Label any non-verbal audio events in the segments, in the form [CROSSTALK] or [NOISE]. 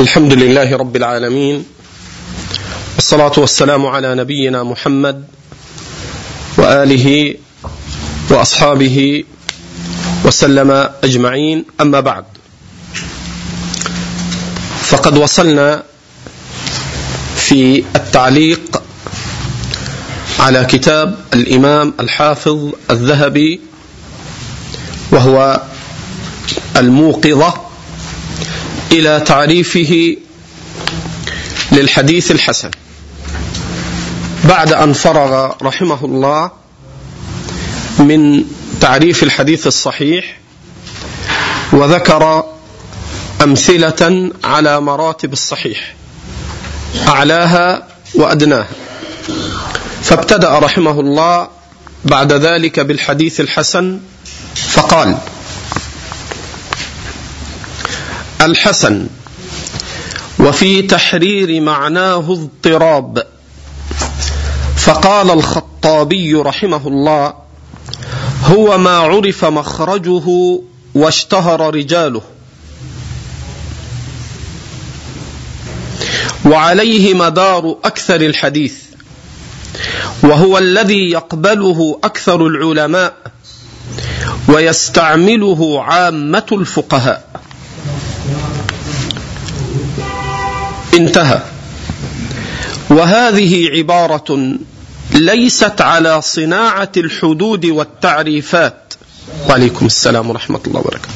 الحمد لله رب العالمين والصلاة والسلام على نبينا محمد وآله وأصحابه وسلم أجمعين. أما بعد فقد وصلنا في التعليق على كتاب الإمام الحافظ الذهبي وهو الموقظة إلى تعريفه للحديث الحسن. بعد أن فرغ رحمه الله من تعريف الحديث الصحيح وذكر أمثلة على مراتب الصحيح أعلاها وأدناها. فابتدأ رحمه الله بعد ذلك بالحديث الحسن فقال الحسن. وفي تحرير معناه اضطراب. فقال الخطابي رحمه الله هو ما عرف مخرجه واشتهر رجاله. وعليه مدار أكثر الحديث. وهو الذي يقبله أكثر العلماء ويستعمله عامة الفقهاء. انتهى. وهذه عبارة ليست على صناعة الحدود والتعريفات. وعليكم السلام ورحمة الله وبركاته.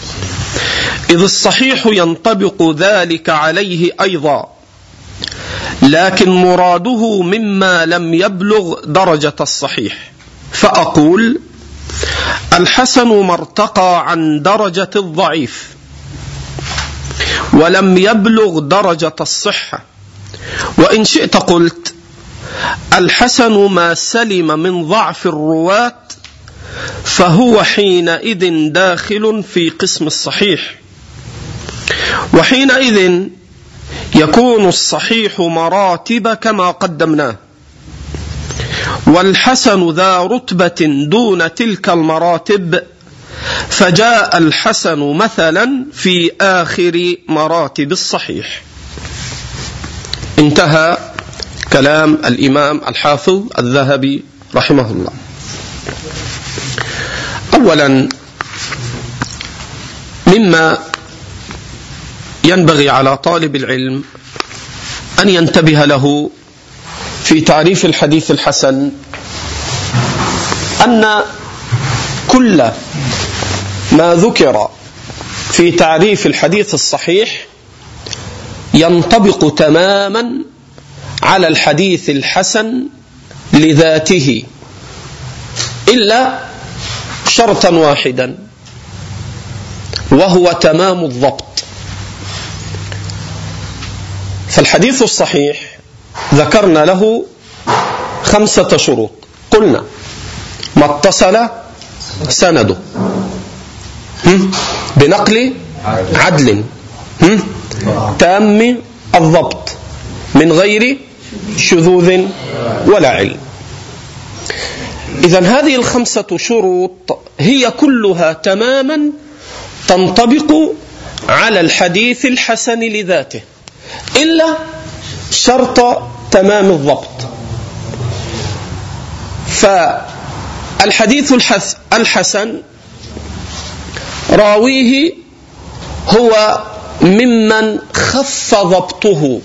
إذ الصحيح ينطبق ذلك عليه أيضا لكن مراده مما لم يبلغ درجة الصحيح. فأقول الحسن ما ارتقى عن درجة الضعيف. ولم يبلغ درجة الصحة. وإن شئت قلت الحسن ما سلم من ضعف الرواة فهو حينئذ داخل في قسم الصحيح. وحينئذ يكون الصحيح مراتب كما قدمناه. والحسن ذا رتبة دون تلك المراتب فجاء الحسن مثلا في آخر مراتب الصحيح. انتهى كلام الإمام الحافظ الذهبي رحمه الله. أولا مما ينبغي على طالب العلم أن ينتبه له في تعريف الحديث الحسن أن كل ما ذكر في تعريف الحديث الصحيح ينطبق تماما على الحديث الحسن لذاته إلا شرطا واحدا وهو تمام الضبط. فالحديث الصحيح ذكرنا له خمسة شروط. قلنا ما اتصل سنده. بنقل عدل. تام الضبط من غير شذوذ ولا علم. إذا هذه الخمسة شروط هي كلها تماما تنطبق على الحديث الحسن لذاته إلا شرط تمام الضبط. فالحديث الحسن راويه هو ممن خف ضبطه.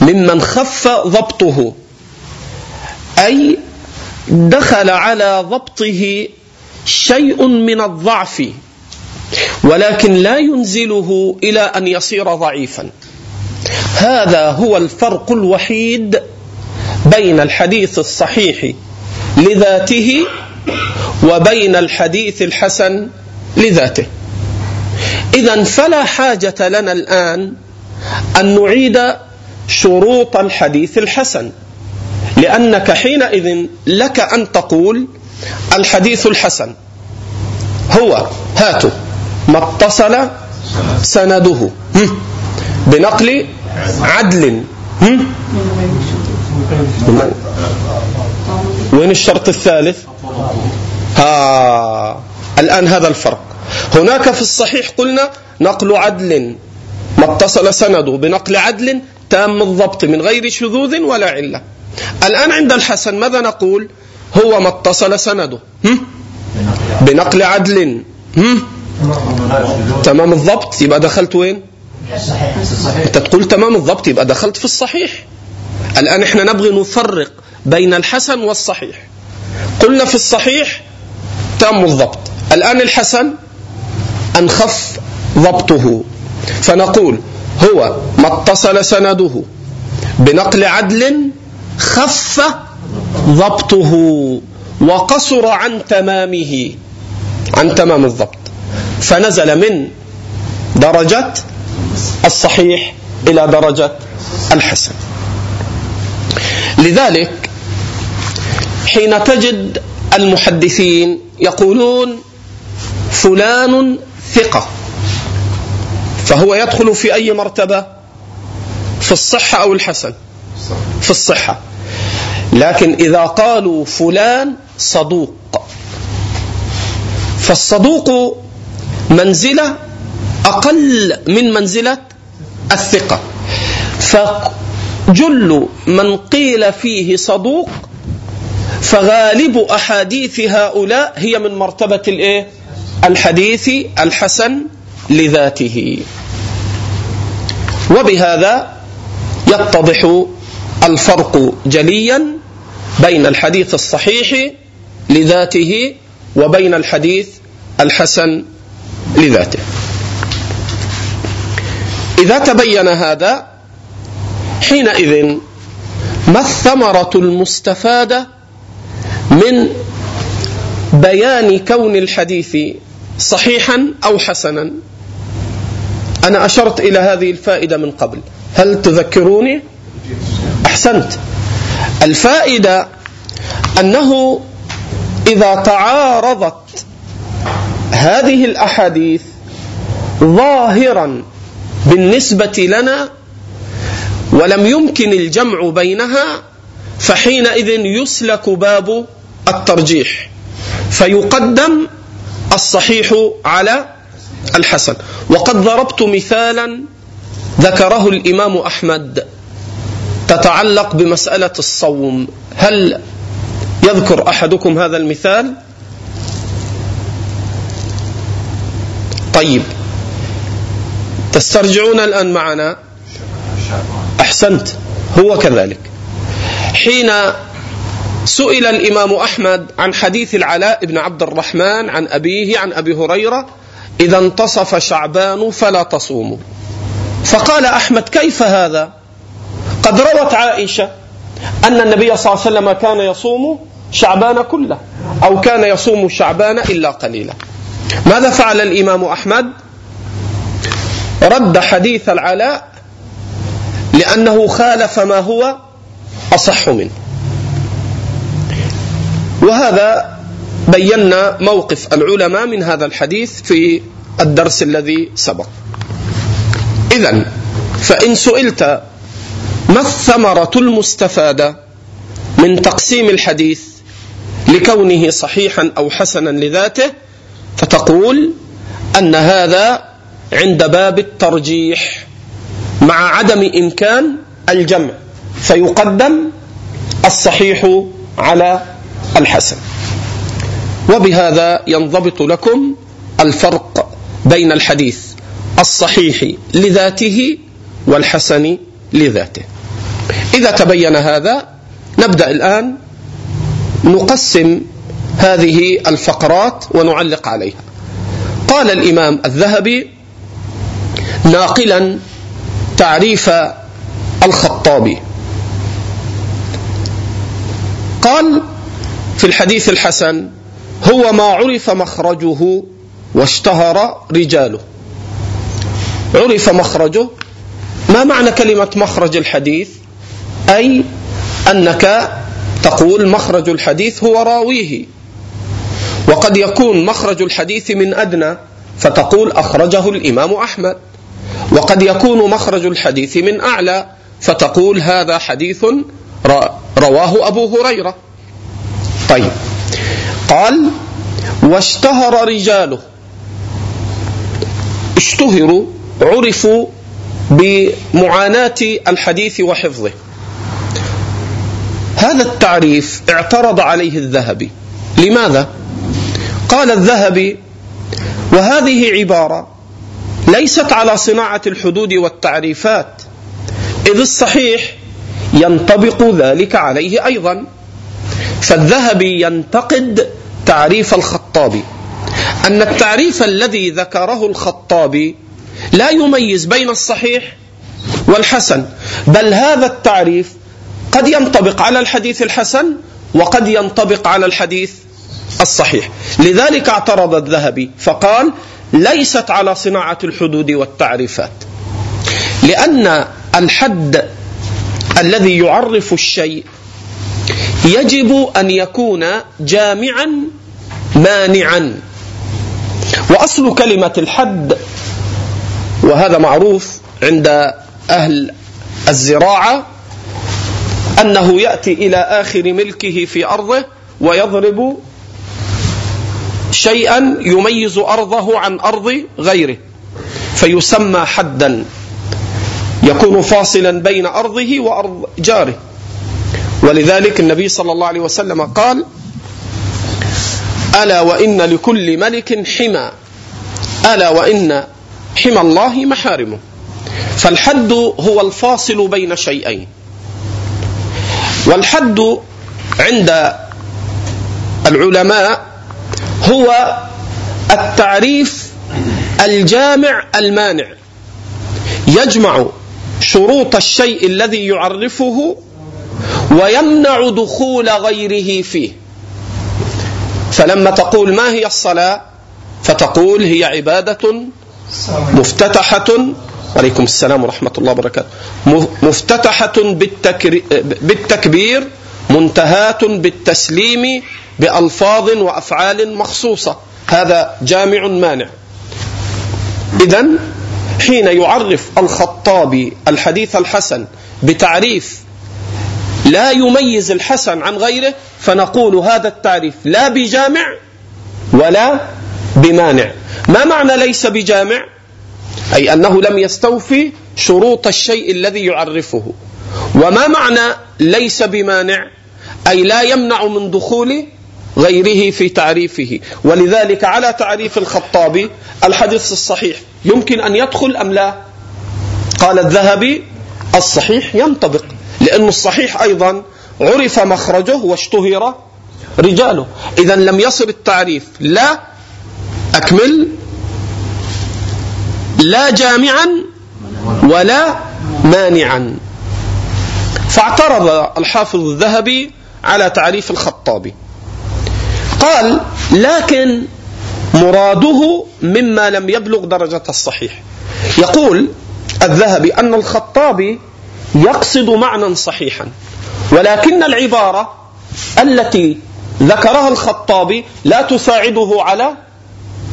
ممن خف ضبطه. أي دخل على ضبطه شيء من الضعف ولكن لا ينزله إلى أن يصير ضعيفا. هذا هو الفرق الوحيد بين الحديث الصحيح لذاته وبين الحديث الحسن لذاته. اذا فلا حاجة لنا الآن أن نعيد شروط الحديث الحسن لأنك حينئذ لك أن تقول الحديث الحسن. هو هاتوا ما اتصل سنده. بنقل عدل. وين الشرط الثالث؟ ها الآن هذا الفرق. هناك في الصحيح قلنا نقل عدل ما اتصل سنده بنقل عدل تام الضبط من غير شذوذ ولا علة. الآن عند الحسن ماذا نقول؟ هو ما اتصل سنده. بنقل عدل. تمام الضبط يبقى دخلت وين؟ انت تقول تمام الضبط يبقى دخلت في الصحيح. الآن إحنا نبغي نفرق بين الحسن والصحيح. قلنا في الصحيح تام الضبط الآن الحسن أنخف ضبطه. فنقول هو ما اتصل سنده بنقل عدل خف ضبطه وقصر عن تمامه عن تمام الضبط. فنزل من درجة الصحيح إلى درجة الحسن. لذلك حين تجد المحدثين يقولون فلان ثقة. فهو يدخل في أي مرتبة؟ في الصحة أو الحسن؟ في الصحة. لكن إذا قالوا فلان صدوق فالصدوق منزلة أقل من منزلة الثقة. فجل من قيل فيه صدوق فغالب أحاديث هؤلاء هي من مرتبة الإيه؟ الحديث الحسن لذاته وبهذا يتضح الفرق جليا بين الحديث الصحيح لذاته وبين الحديث الحسن لذاته إذا تبين هذا حينئذ ما الثمرة المستفادة من بيان كون الحديث صحيحا أو حسنا. أنا أشرت إلى هذه الفائدة من قبل. هل تذكروني؟ أحسنت. الفائدة أنه إذا تعارضت هذه الأحاديث ظاهرا بالنسبة لنا ولم يمكن الجمع بينها فحينئذ يسلك باب الترجيح. فيقدم الصحيح على الحسن. وقد ضربت مثالا ذكره الإمام أحمد تتعلق بمسألة الصوم. هل يذكر أحدكم هذا المثال؟ طيب. تسترجعون الآن معنا؟ أحسنت. هو كذلك. حين سئل الإمام أحمد عن حديث العلاء بن عبد الرحمن عن أبيه عن أبي هريرة إذا انتصف شعبان فلا تصوموا فقال أحمد كيف هذا؟ قد روت عائشة أن النبي صلى الله عليه وسلم كان يصوم شعبان كله أو كان يصوم شعبان إلا قليلا. ماذا فعل الإمام أحمد؟ رد حديث العلاء لأنه خالف ما هو أصح منه. وهذا بينا موقف العلماء من هذا الحديث في الدرس الذي سبق. اذا فإن سئلت ما الثمرة المستفادة من تقسيم الحديث لكونه صحيحا أو حسنا لذاته؟ فتقول أن هذا عند باب الترجيح مع عدم إمكان الجمع فيقدم الصحيح على الحسن. وبهذا ينضبط لكم الفرق بين الحديث الصحيح لذاته والحسن لذاته. إذا تبين هذا نبدأ الآن نقسم هذه الفقرات ونعلق عليها. قال الإمام الذهبي ناقلا تعريف الخطابي. قال في الحديث الحسن هو ما عرف مخرجه واشتهر رجاله. عرف مخرجه ما معنى كلمة مخرج الحديث؟ أي أنك تقول مخرج الحديث هو راويه. وقد يكون مخرج الحديث من أدنى فتقول أخرجه الإمام أحمد. وقد يكون مخرج الحديث من أعلى فتقول هذا حديث رواه أبو هريرة. طيب. قال واشتهر رجاله. اشتهروا عرفوا بمعاناة الحديث وحفظه. هذا التعريف اعترض عليه الذهبي. لماذا؟ قال الذهبي وهذه عبارة ليست على صناعة الحدود والتعريفات إذ الصحيح ينطبق ذلك عليه أيضا. فالذهبي ينتقد تعريف الخطابي. أن التعريف الذي ذكره الخطابي لا يميز بين الصحيح والحسن بل هذا التعريف قد ينطبق على الحديث الحسن وقد ينطبق على الحديث الصحيح. لذلك اعترض الذهبي فقال ليست على صناعة الحدود والتعريفات. لأن الحد الذي يعرف الشيء يجب أن يكون جامعا مانعا. وأصل كلمة الحد وهذا معروف عند أهل الزراعة أنه يأتي إلى آخر ملكه في أرضه ويضرب شيئا يميز أرضه عن أرض غيره فيسمى حدا. يكون فاصلا بين أرضه وأرض جاره. ولذلك النبي صلى الله عليه وسلم قال ألا وإن لكل ملك حمى ألا وإن حمى الله محارمه. فالحد هو الفاصل بين شيئين. والحد عند العلماء هو التعريف الجامع المانع. يجمع شروط الشيء الذي يعرفه ويمنع دخول غيره فيه. فلما تقول ما هي الصلاة فتقول هي عبادة مفتتحة. وعليكم السلام ورحمة الله وبركاته. مفتتحة بالتكبير منتهاة بالتسليم بألفاظ وأفعال مخصوصة. هذا جامع مانع. إذا حين يعرف الخطابي الحديث الحسن بتعريف لا يميز الحسن عن غيره فنقول هذا التعريف لا بجامع ولا بمانع. ما معنى ليس بجامع؟ أي أنه لم يستوفي شروط الشيء الذي يعرفه. وما معنى ليس بمانع؟ أي لا يمنع من دخول غيره في تعريفه. ولذلك على تعريف الخطابي الحديث الصحيح يمكن أن يدخل أم لا؟ قال الذهبي الصحيح ينطبق. لأن الصحيح أيضا عرف مخرجه واشتهر رجاله. إذا لم يصل التعريف. لا أكمل. لا جامعا ولا مانعا. فاعترض الحافظ الذهبي على تعريف الخطابي. قال لكن مراده مما لم يبلغ درجة الصحيح. يقول الذهبي أن الخطابي يقصد معنى صحيحا. ولكن العبارة التي ذكرها الخطابي لا تساعده على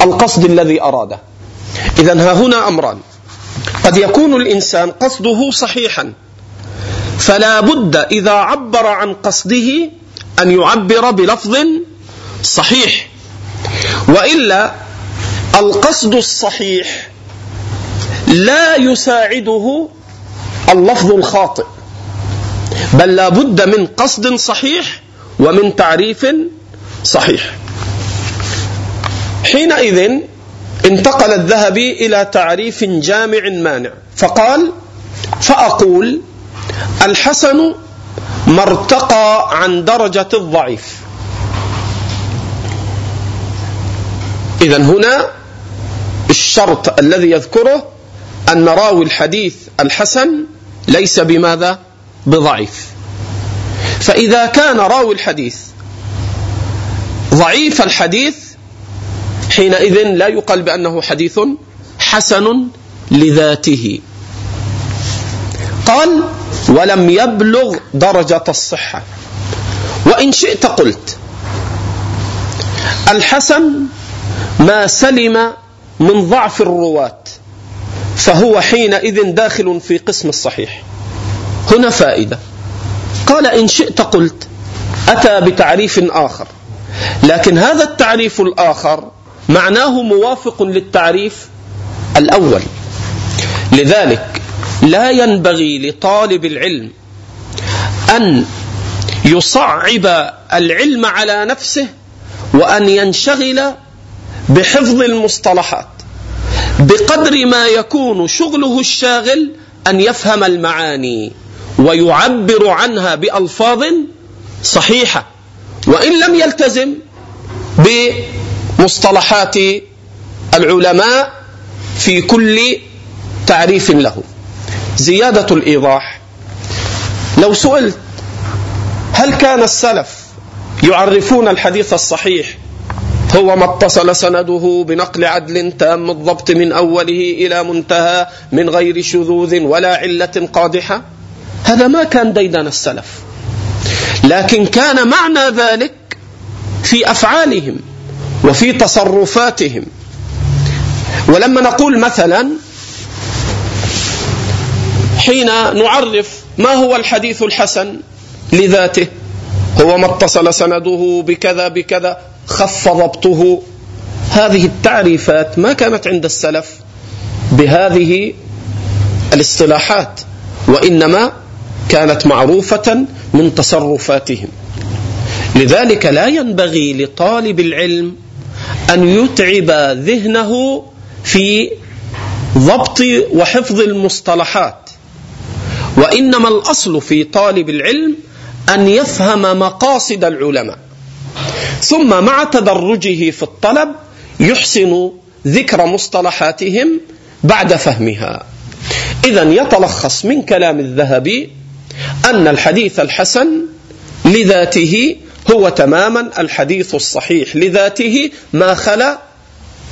القصد الذي أراده. إذا ها هنا أمران. قد يكون الإنسان قصده صحيحا. فلا بد إذا عبر عن قصده أن يعبر بلفظ صحيح. وإلا القصد الصحيح لا يساعده اللفظ الخاطئ. بل لا بد من قصد صحيح ومن تعريف صحيح. حينئذ انتقل الذهبي إلى تعريف جامع مانع. فقال فأقول الحسن ما ارتقى عن درجة الضعيف. إذا هنا الشرط الذي يذكره أن راوي الحديث الحسن ليس بماذا؟ بضعيف. فإذا كان راوي الحديث ضعيف الحديث حينئذ لا يقال بأنه حديث حسن لذاته. قال: ولم يبلغ درجة الصحة. وإن شئت قلت: الحسن ما سلم من ضعف الرواة فهو حينئذ داخل في قسم الصحيح. هنا فائدة. قال إن شئت قلت أتى بتعريف آخر. لكن هذا التعريف الآخر معناه موافق للتعريف الأول. لذلك لا ينبغي لطالب العلم أن يصعب العلم على نفسه وأن ينشغل بحفظ المصطلحات. بقدر ما يكون شغله الشاغل أن يفهم المعاني ويعبر عنها بألفاظ صحيحة وإن لم يلتزم بمصطلحات العلماء في كل تعريف له. زيادة الإيضاح لو سئلت هل كان السلف يعرفون الحديث الصحيح هو ما اتصل سنده بنقل عدل تام الضبط من أوله إلى منتهى من غير شذوذ ولا علة قادحة؟ هذا ما كان ديدن السلف. لكن كان معنى ذلك في أفعالهم وفي تصرفاتهم. ولما نقول مثلا حين نعرف ما هو الحديث الحسن لذاته هو ما اتصل سنده بكذا بكذا خف ضبطه هذه التعريفات ما كانت عند السلف بهذه الاصطلاحات وإنما كانت معروفة من تصرفاتهم. لذلك لا ينبغي لطالب العلم أن يتعب ذهنه في ضبط وحفظ المصطلحات. وإنما الأصل في طالب العلم أن يفهم مقاصد العلماء. ثم مع تدرجه في الطلب يحسن ذكر مصطلحاتهم بعد فهمها. اذا يتلخص من كلام الذهبي أن الحديث الحسن لذاته هو تماما الحديث الصحيح لذاته ما خلا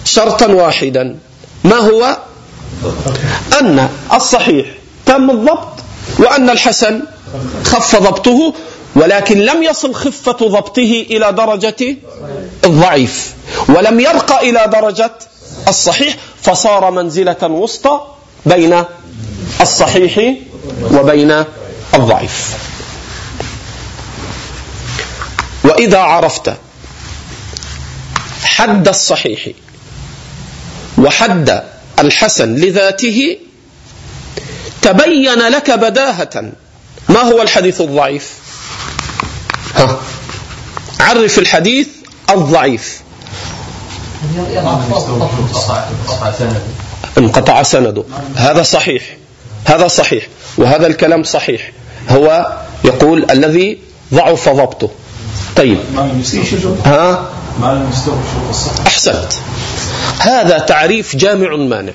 شرطا واحدا. ما هو؟ أن الصحيح تم الضبط وأن الحسن خف ضبطه ولكن لم يصل خفة ضبطه إلى درجة الضعيف ولم يرقى إلى درجة الصحيح فصار منزلة وسطى بين الصحيح وبين الضعيف. وإذا عرفت حد الصحيح وحد الحسن لذاته تبين لك بداهة ما هو الحديث الضعيف. ها [LAUGHS] عرف الحديث الضعيف. انقطع سنده. هذا صحيح. هذا صحيح. وهذا الكلام صحيح. هو يقول الذي ضعف ضبطه. طيب. ها؟ أحسنت. هذا تعريف جامع مانع.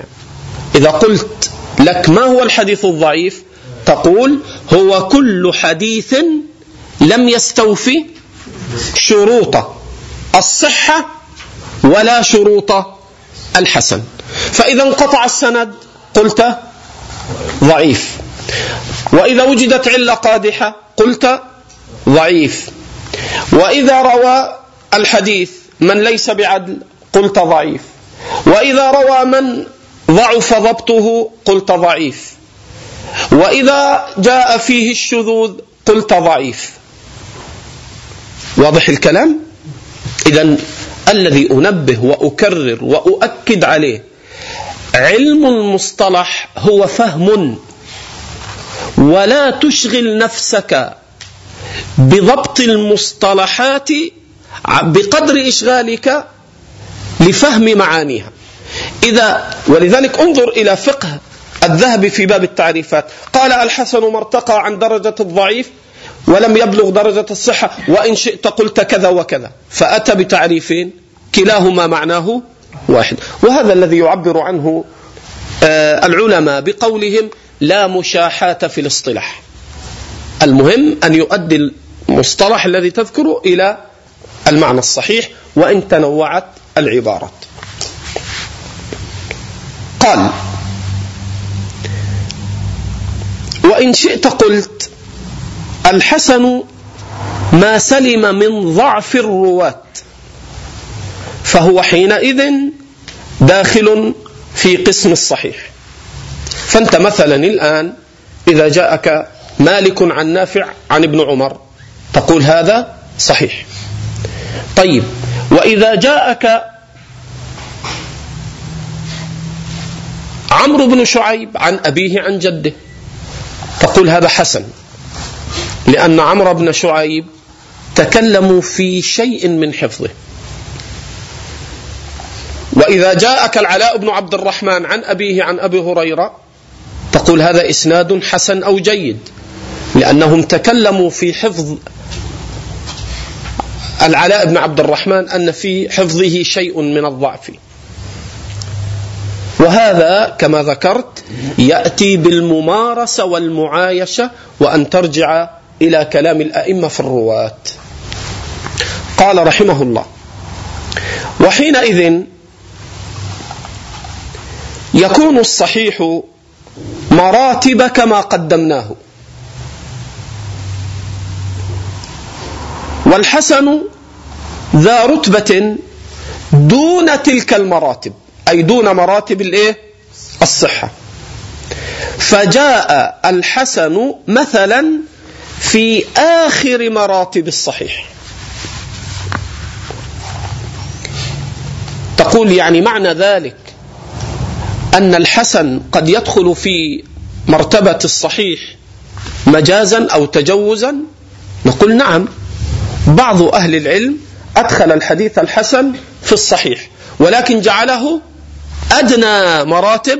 إذا قلت لك ما هو الحديث الضعيف تقول هو كل حديث لم يستوفي شروط الصحة ولا شروط الحسن. فإذا انقطع السند قلت ضعيف. وإذا وجدت علة قادحة قلت ضعيف. وإذا روى الحديث من ليس بعدل قلت ضعيف. وإذا روى من ضعف ضبطه قلت ضعيف. وإذا جاء فيه الشذوذ قلت ضعيف. واضح الكلام؟ اذا الذي أنبه وأكرر وأؤكد عليه علم المصطلح هو فهم. ولا تشغل نفسك بضبط المصطلحات بقدر إشغالك لفهم معانيها. إذا ولذلك انظر إلى فقه الذهبي في باب التعريفات. قال الحسن ما ارتقى عن درجة الضعيف ولم يبلغ درجة الصحة وإن شئت قلت كذا وكذا. فأتى بتعريفين كلاهما معناه واحد. وهذا الذي يعبر عنه آه، العلماء بقولهم لا مشاحاة في الاصطلاح. المهم أن يؤدي المصطلح الذي تذكره إلى المعنى الصحيح وإن تنوعت العبارات. قال وإن شئت قلت الحسن ما سلم من ضعف الرواة فهو حينئذ داخل في قسم الصحيح. فأنت مثلا الآن إذا جاءك مالك عن نافع عن ابن عمر تقول هذا صحيح. طيب وإذا جاءك عمرو بن شعيب عن أبيه عن جده تقول هذا حسن. لأن عمرو بن شعيب تكلموا في شيء من حفظه. وإذا جاءك العلاء بن عبد الرحمن عن أبيه عن أبي هريرة تقول هذا إسناد حسن أو جيد لأنهم تكلموا في حفظ العلاء بن عبد الرحمن أن في حفظه شيء من الضعف. وهذا كما ذكرت يأتي بالممارسة والمعايشة وأن ترجع إلى كلام الأئمة في الرواة. قال رحمه الله وحينئذ يكون الصحيح مراتب كما قدمناه. والحسن ذا رتبة دون تلك المراتب أي دون مراتب الإيه؟ الصحة. فجاء الحسن مثلا في آخر مراتب الصحيح. تقول يعني معنى ذلك أن الحسن قد يدخل في مرتبة الصحيح مجازا أو تجوزا؟ نقول نعم. بعض أهل العلم أدخل الحديث الحسن في الصحيح ولكن جعله أدنى مراتب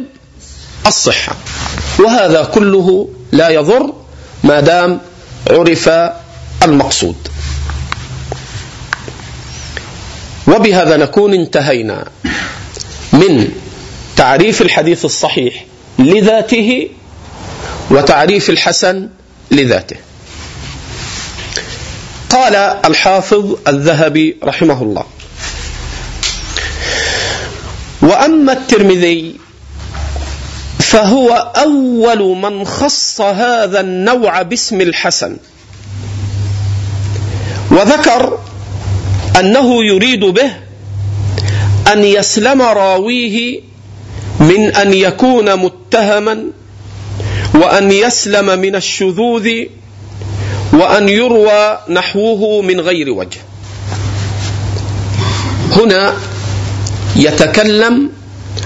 الصحة. وهذا كله لا يضر ما دام عرف المقصود. وبهذا نكون انتهينا من تعريف الحديث الصحيح لذاته وتعريف الحسن لذاته. قال الحافظ الذهبي رحمه الله وأما الترمذي فهو أول من خص هذا النوع باسم الحسن. وذكر أنه يريد به أن يسلم راويه من أن يكون متهما وأن يسلم من الشذوذ وأن يروى نحوه من غير وجه. هنا يتكلم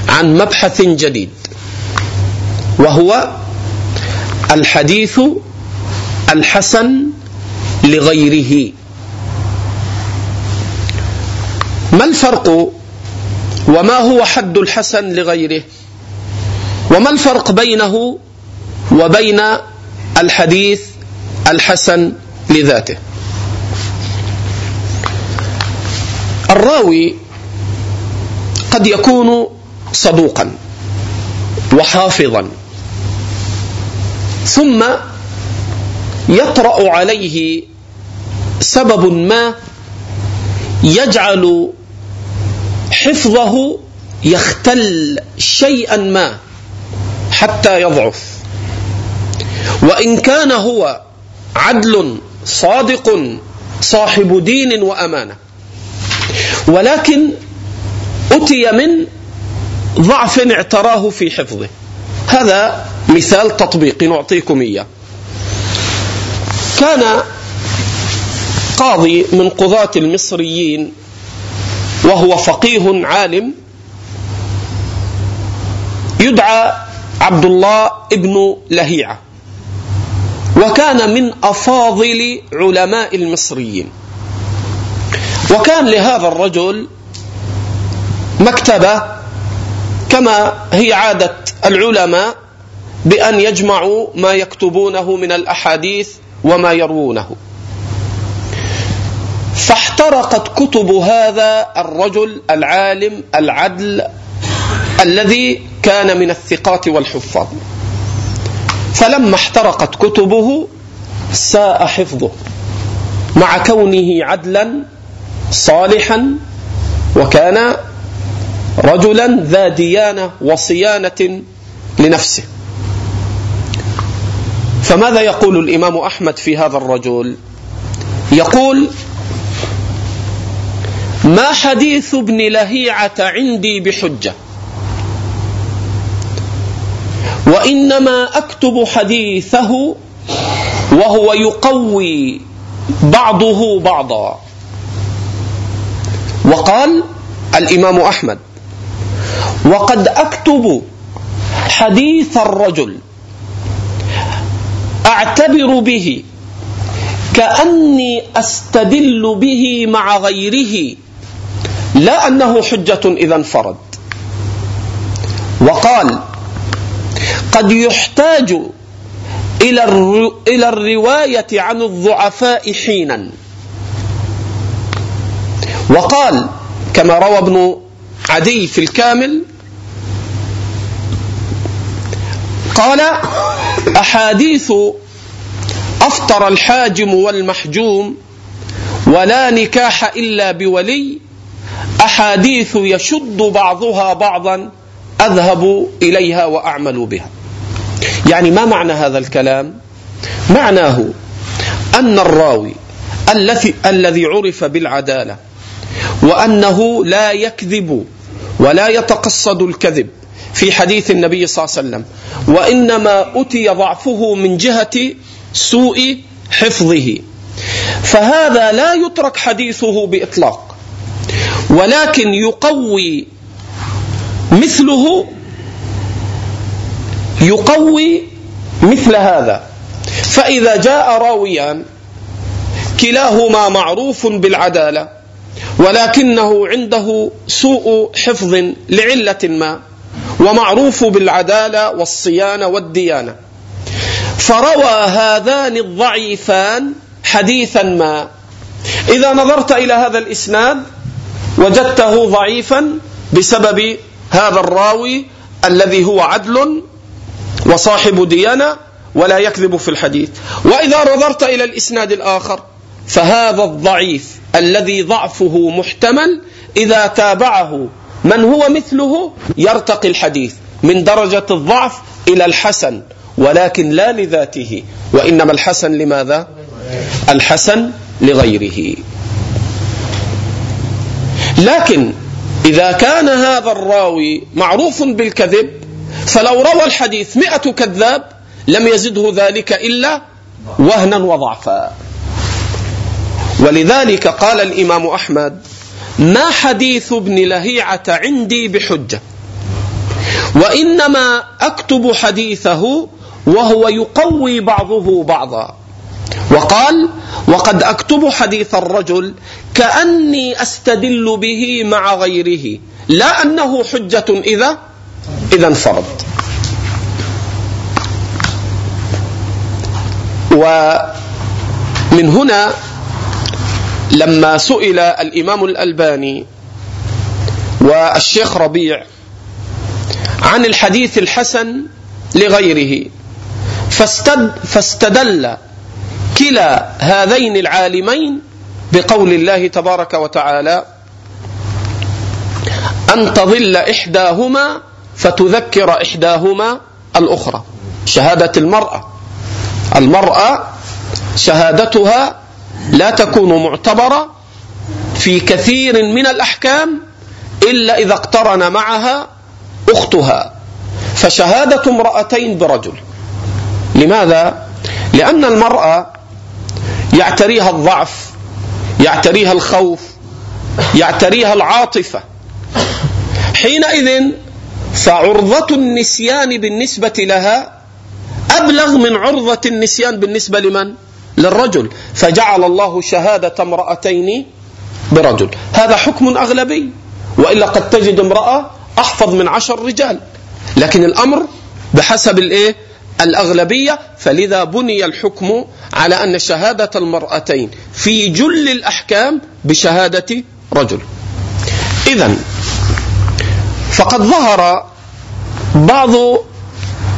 عن مبحث جديد. وهو الحديث الحسن لغيره. ما الفرق وما هو حد الحسن لغيره؟ وما الفرق بينه وبين الحديث الحسن لذاته؟ الراوي قد يكون صدوقا وحافظا. ثم يطرا عليه سبب ما يجعل حفظه يختل شيئا ما حتى يضعف. وإن كان هو عدل صادق صاحب دين وأمانة ولكن أتي من ضعف اعتراه في حفظه. هذا مثال تطبيقي نعطيكم إياه. كان قاضي من قضاة المصريين وهو فقيه عالم يدعى عبد الله ابن لهيعة وكان من أفاضل علماء المصريين. وكان لهذا الرجل مكتبة كما هي عادة العلماء بأن يجمعوا ما يكتبونه من الأحاديث وما يروونه. فاحترقت كتب هذا الرجل العالم العدل الذي كان من الثقات والحفاظ. فلما احترقت كتبه ساء حفظه مع كونه عدلا صالحا وكان رجلا ذا ديانة وصيانة لنفسه. فماذا يقول الإمام أحمد في هذا الرجل؟ يقول ما حديث ابن لهيعة عندي بحجة وإنما أكتب حديثه وهو يقوي بعضه بعضا. وقال الإمام أحمد وقد أكتب حديث الرجل أعتبر به كأني أستدل به مع غيره لا أنه حجة إذا انفرد. وقال قد يحتاج إلى إلى الرواية عن الضعفاء حينا. وقال كما روى ابن عدي في الكامل قال أحاديث أفطر الحاجم والمحجوم ولا نكاح إلا بولي أحاديث يشد بعضها بعضا أذهب إليها وأعمل بها. يعني ما معنى هذا الكلام؟ معناه أن الراوي الذي الذي عرف بالعدالة وأنه لا يكذب ولا يتقصد الكذب في حديث النبي صلى الله عليه وسلم. وإنما اتي ضعفه من جهة سوء حفظه. فهذا لا يترك حديثه بإطلاق. ولكن يقوي مثله يقوي مثل هذا. فإذا جاء راويان كلاهما معروف بالعدالة ولكنه عنده سوء حفظ لعلة ما. ومعروف بالعدالة والصيانة والديانة. فروى هذان الضعيفان حديثا ما. إذا نظرت إلى هذا الإسناد وجدته ضعيفا بسبب هذا الراوي الذي هو عدل وصاحب ديانة ولا يكذب في الحديث. وإذا نظرت إلى الإسناد الآخر فهذا الضعيف الذي ضعفه محتمل إذا تابعه من هو مثله؟ يرتقي الحديث من درجة الضعف إلى الحسن ولكن لا لذاته. وإنما الحسن لماذا؟ الحسن لغيره. لكن إذا كان هذا الراوي معروف بالكذب فلو روى الحديث مئة كذاب لم يزده ذلك إلا وهنا وضعفا. ولذلك قال الإمام أحمد ما حديث ابن لهيعة عندي بحجة. وإنما أكتب حديثه وهو يقوي بعضه بعضا. وقال وقد أكتب حديث الرجل كأني أستدل به مع غيره لا أنه حجة إذا إذا انفرد. ومن هنا لما سئل الإمام الألباني والشيخ ربيع عن الحديث الحسن لغيره فاستد فاستدل كلا هذين العالمين بقول الله تبارك وتعالى أن تظل إحداهما فتذكر إحداهما الأخرى. شهادة المرأة المرأة شهادتها لا تكون معتبرة في كثير من الأحكام إلا إذا اقترن معها أختها فشهادة امرأتين برجل لماذا؟ لأن المرأة يعتريها الضعف يعتريها الخوف يعتريها العاطفة حينئذ فعرضة النسيان بالنسبة لها أبلغ من عرضة النسيان بالنسبة لمن؟ للرجل. فجعل الله شهادة امرأتين برجل. هذا حكم أغلبي. وإلا قد تجد امرأة أحفظ من عشر رجال. لكن الأمر بحسب الإيه؟ الأغلبية. فلذا بني الحكم على أن شهادة المرأتين في جل الأحكام بشهادة رجل. إذا فقد ظهر بعض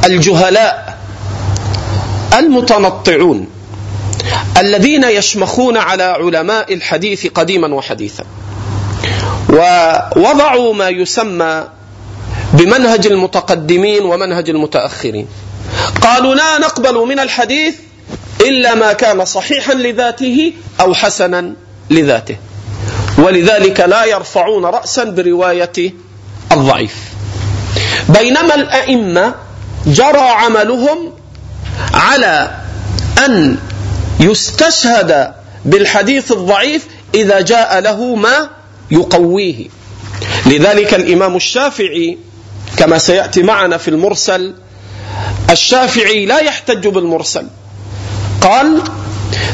الجهلاء المتنطعون الذين يشمخون على علماء الحديث قديما وحديثا. ووضعوا ما يسمى بمنهج المتقدمين ومنهج المتأخرين. قالوا لا نقبل من الحديث إلا ما كان صحيحا لذاته أو حسنا لذاته. ولذلك لا يرفعون رأسا برواية الضعيف. بينما الأئمة جرى عملهم على أن يستشهد بالحديث الضعيف إذا جاء له ما يقويه. لذلك الإمام الشافعي كما سيأتي معنا في المرسل الشافعي لا يحتج بالمرسل. قال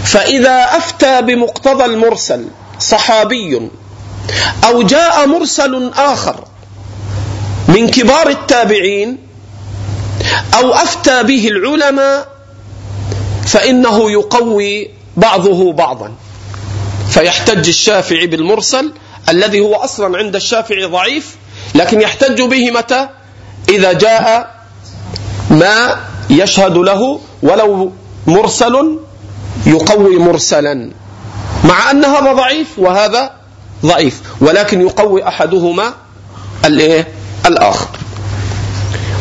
فإذا أفتى بمقتضى المرسل صحابي أو جاء مرسل آخر من كبار التابعين أو أفتى به العلماء فإنه يقوي بعضه بعضا. فيحتج الشافعي بالمرسل الذي هو أصلا عند الشافعي ضعيف لكن يحتج به متى؟ إذا جاء ما يشهد له ولو مرسل يقوي مرسلا. مع أن هذا ضعيف وهذا ضعيف ولكن يقوي أحدهما الإيه؟ الآخر.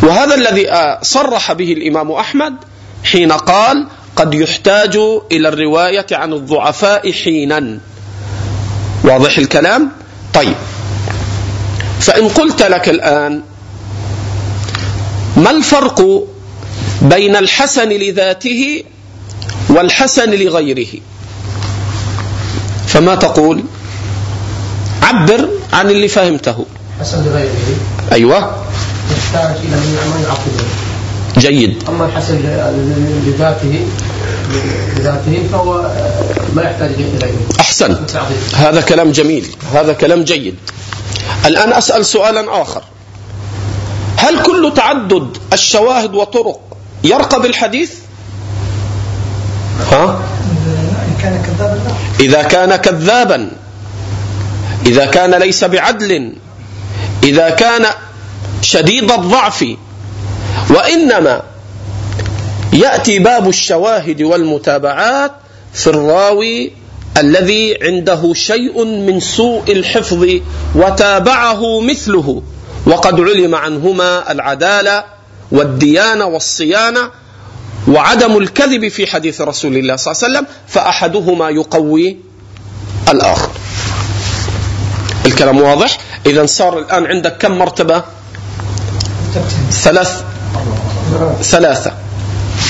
وهذا الذي صرح به الإمام أحمد حين قال قد يحتاج إلى الرواية عن الضعفاء حينا. واضح الكلام؟ طيب. فإن قلت لك الآن ما الفرق بين الحسن لذاته والحسن لغيره؟ فما تقول؟ عبر عن اللي فهمته. حسن لغيره. أيوة. يحتاج إلى من يعقده جيد. أما الحسن لذاته لذاته فهو ما يحتاج إليه. أحسنت هذا كلام جميل. هذا كلام جيد. الآن أسأل سؤالا آخر. هل كل تعدد الشواهد وطرق يرقى بالحديث؟ ها؟ إذا كان كذابا إذا كان ليس بعدل إذا كان شديد الضعف وإنما يأتي باب الشواهد والمتابعات في الراوي الذي عنده شيء من سوء الحفظ وتابعه مثله وقد علم عنهما العدالة والديانة والصيانة وعدم الكذب في حديث رسول الله صلى الله عليه وسلم فأحدهما يقوي الآخر. الكلام واضح؟ اذا صار الآن عندك كم مرتبة؟ ثلاث ثلاثة.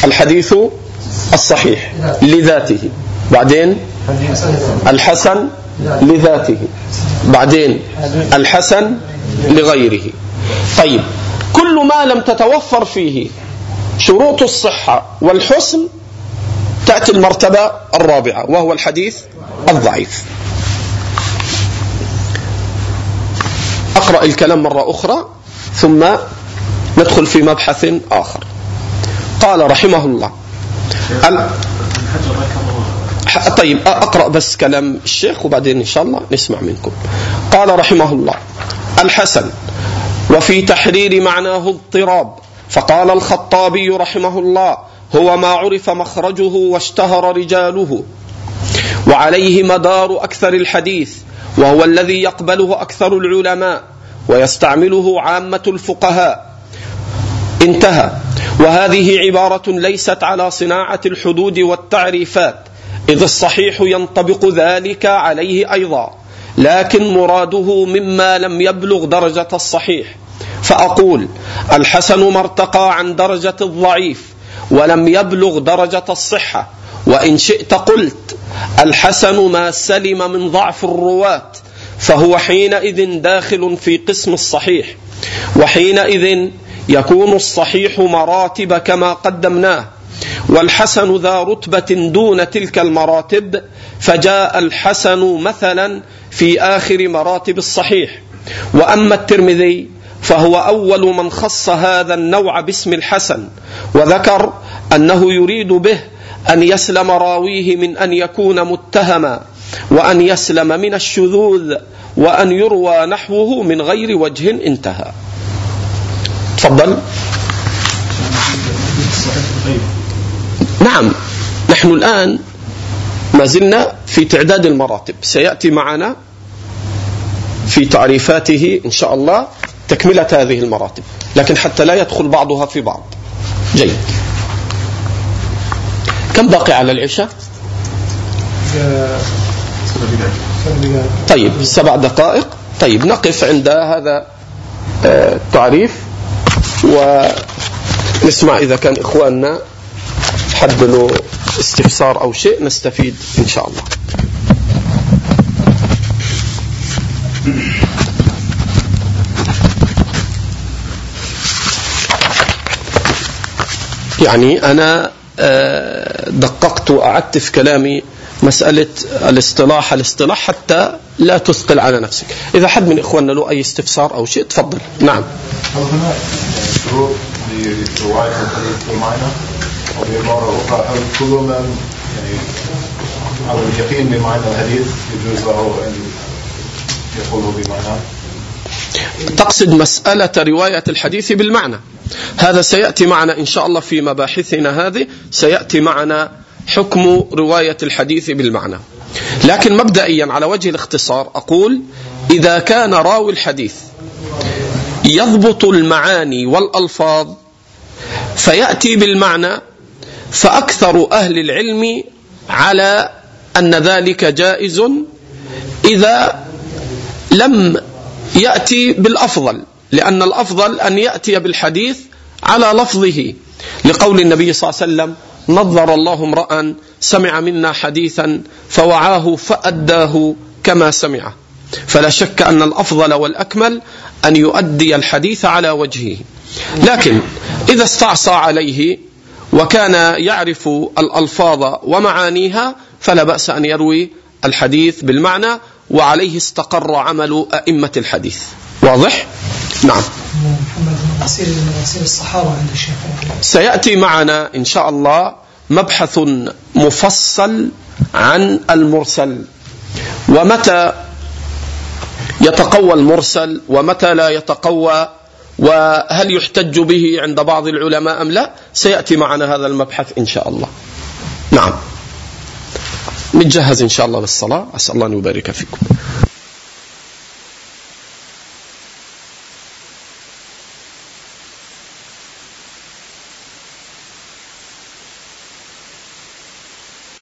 الحديث الصحيح لذاته. بعدين الحسن لذاته. بعدين الحسن لغيره. طيب كل ما لم تتوفر فيه شروط الصحة والحسن تأتي المرتبة الرابعة وهو الحديث الضعيف. أقرأ الكلام مرة أخرى ثم ندخل في مبحث آخر. قال رحمه الله. طيب أقرأ بس كلام الشيخ وبعدين إن شاء الله نسمع منكم. قال رحمه الله الحسن وفي تحرير معناه اضطراب. فقال الخطابي رحمه الله هو ما عرف مخرجه واشتهر رجاله. وعليه مدار أكثر الحديث وهو الذي يقبله أكثر العلماء ويستعمله عامة الفقهاء. انتهى. وهذه عبارة ليست على صناعة الحدود والتعريفات إذ الصحيح ينطبق ذلك عليه أيضا لكن مراده مما لم يبلغ درجة الصحيح. فأقول الحسن ما ارتقى عن درجة الضعيف ولم يبلغ درجة الصحة. وإن شئت قلت الحسن ما سلم من ضعف الرواة فهو حينئذ داخل في قسم الصحيح. وحينئذ يكون الصحيح مراتب كما قدمناه والحسن ذا رتبة دون تلك المراتب فجاء الحسن مثلا في آخر مراتب الصحيح. وأما الترمذي فهو أول من خص هذا النوع باسم الحسن وذكر أنه يريد به أن يسلم راويه من أن يكون متهما وأن يسلم من الشذوذ وأن يروى نحوه من غير وجه انتهى. تفضل. نعم. نحن الآن ما زلنا في تعداد المراتب. سيأتي معنا في تعريفاته إن شاء الله تكملة هذه المراتب. لكن حتى لا يدخل بعضها في بعض. جيد. كم باقي على العشاء؟ طيب سبع دقائق. طيب نقف عند هذا التعريف ونسمع إذا كان إخواننا حد له استفسار أو شيء نستفيد إن شاء الله. يعني أنا آه، دققت وأعدت في كلامي مسألة الاصطلاح الاصطلاح حتى لا تثقل على نفسك. إذا حد من إخواننا له أي استفسار أو شيء تفضل. نعم. هل هناك شروط لرواية الحديث بالمعنى أو بعبارة أخرى هل كل من يعني على اليقين بمعنى الحديث يجوز له أن بمعنى؟ تقصد مسألة رواية الحديث بالمعنى. هذا سيأتي معنا إن شاء الله في مباحثنا هذه. سيأتي معنا حكم رواية الحديث بالمعنى. لكن مبدئيا على وجه الاختصار أقول إذا كان راوي الحديث يضبط المعاني والألفاظ فيأتي بالمعنى فأكثر أهل العلم على أن ذلك جائز إذا لم يأتي بالأفضل لأن الأفضل أن يأتي بالحديث على لفظه لقول النبي صلى الله عليه وسلم نظر الله امرأ سمع منا حديثا فوعاه فأداه كما سمعه فلا شك أن الأفضل والأكمل أن يؤدي الحديث على وجهه. لكن إذا استعصى عليه وكان يعرف الألفاظ ومعانيها فلا بأس أن يروي الحديث بالمعنى وعليه استقر عمل أئمة الحديث. واضح؟ نعم. سيأتي معنا إن شاء الله مبحث مفصل عن المرسل. ومتى يتقوى المرسل؟ ومتى لا يتقوى؟ وهل يحتج به عند بعض العلماء أم لا؟ سيأتي معنا هذا المبحث إن شاء الله. نعم. نتجهز إن شاء الله للصلاة. أسأل الله أن يبارك فيكم.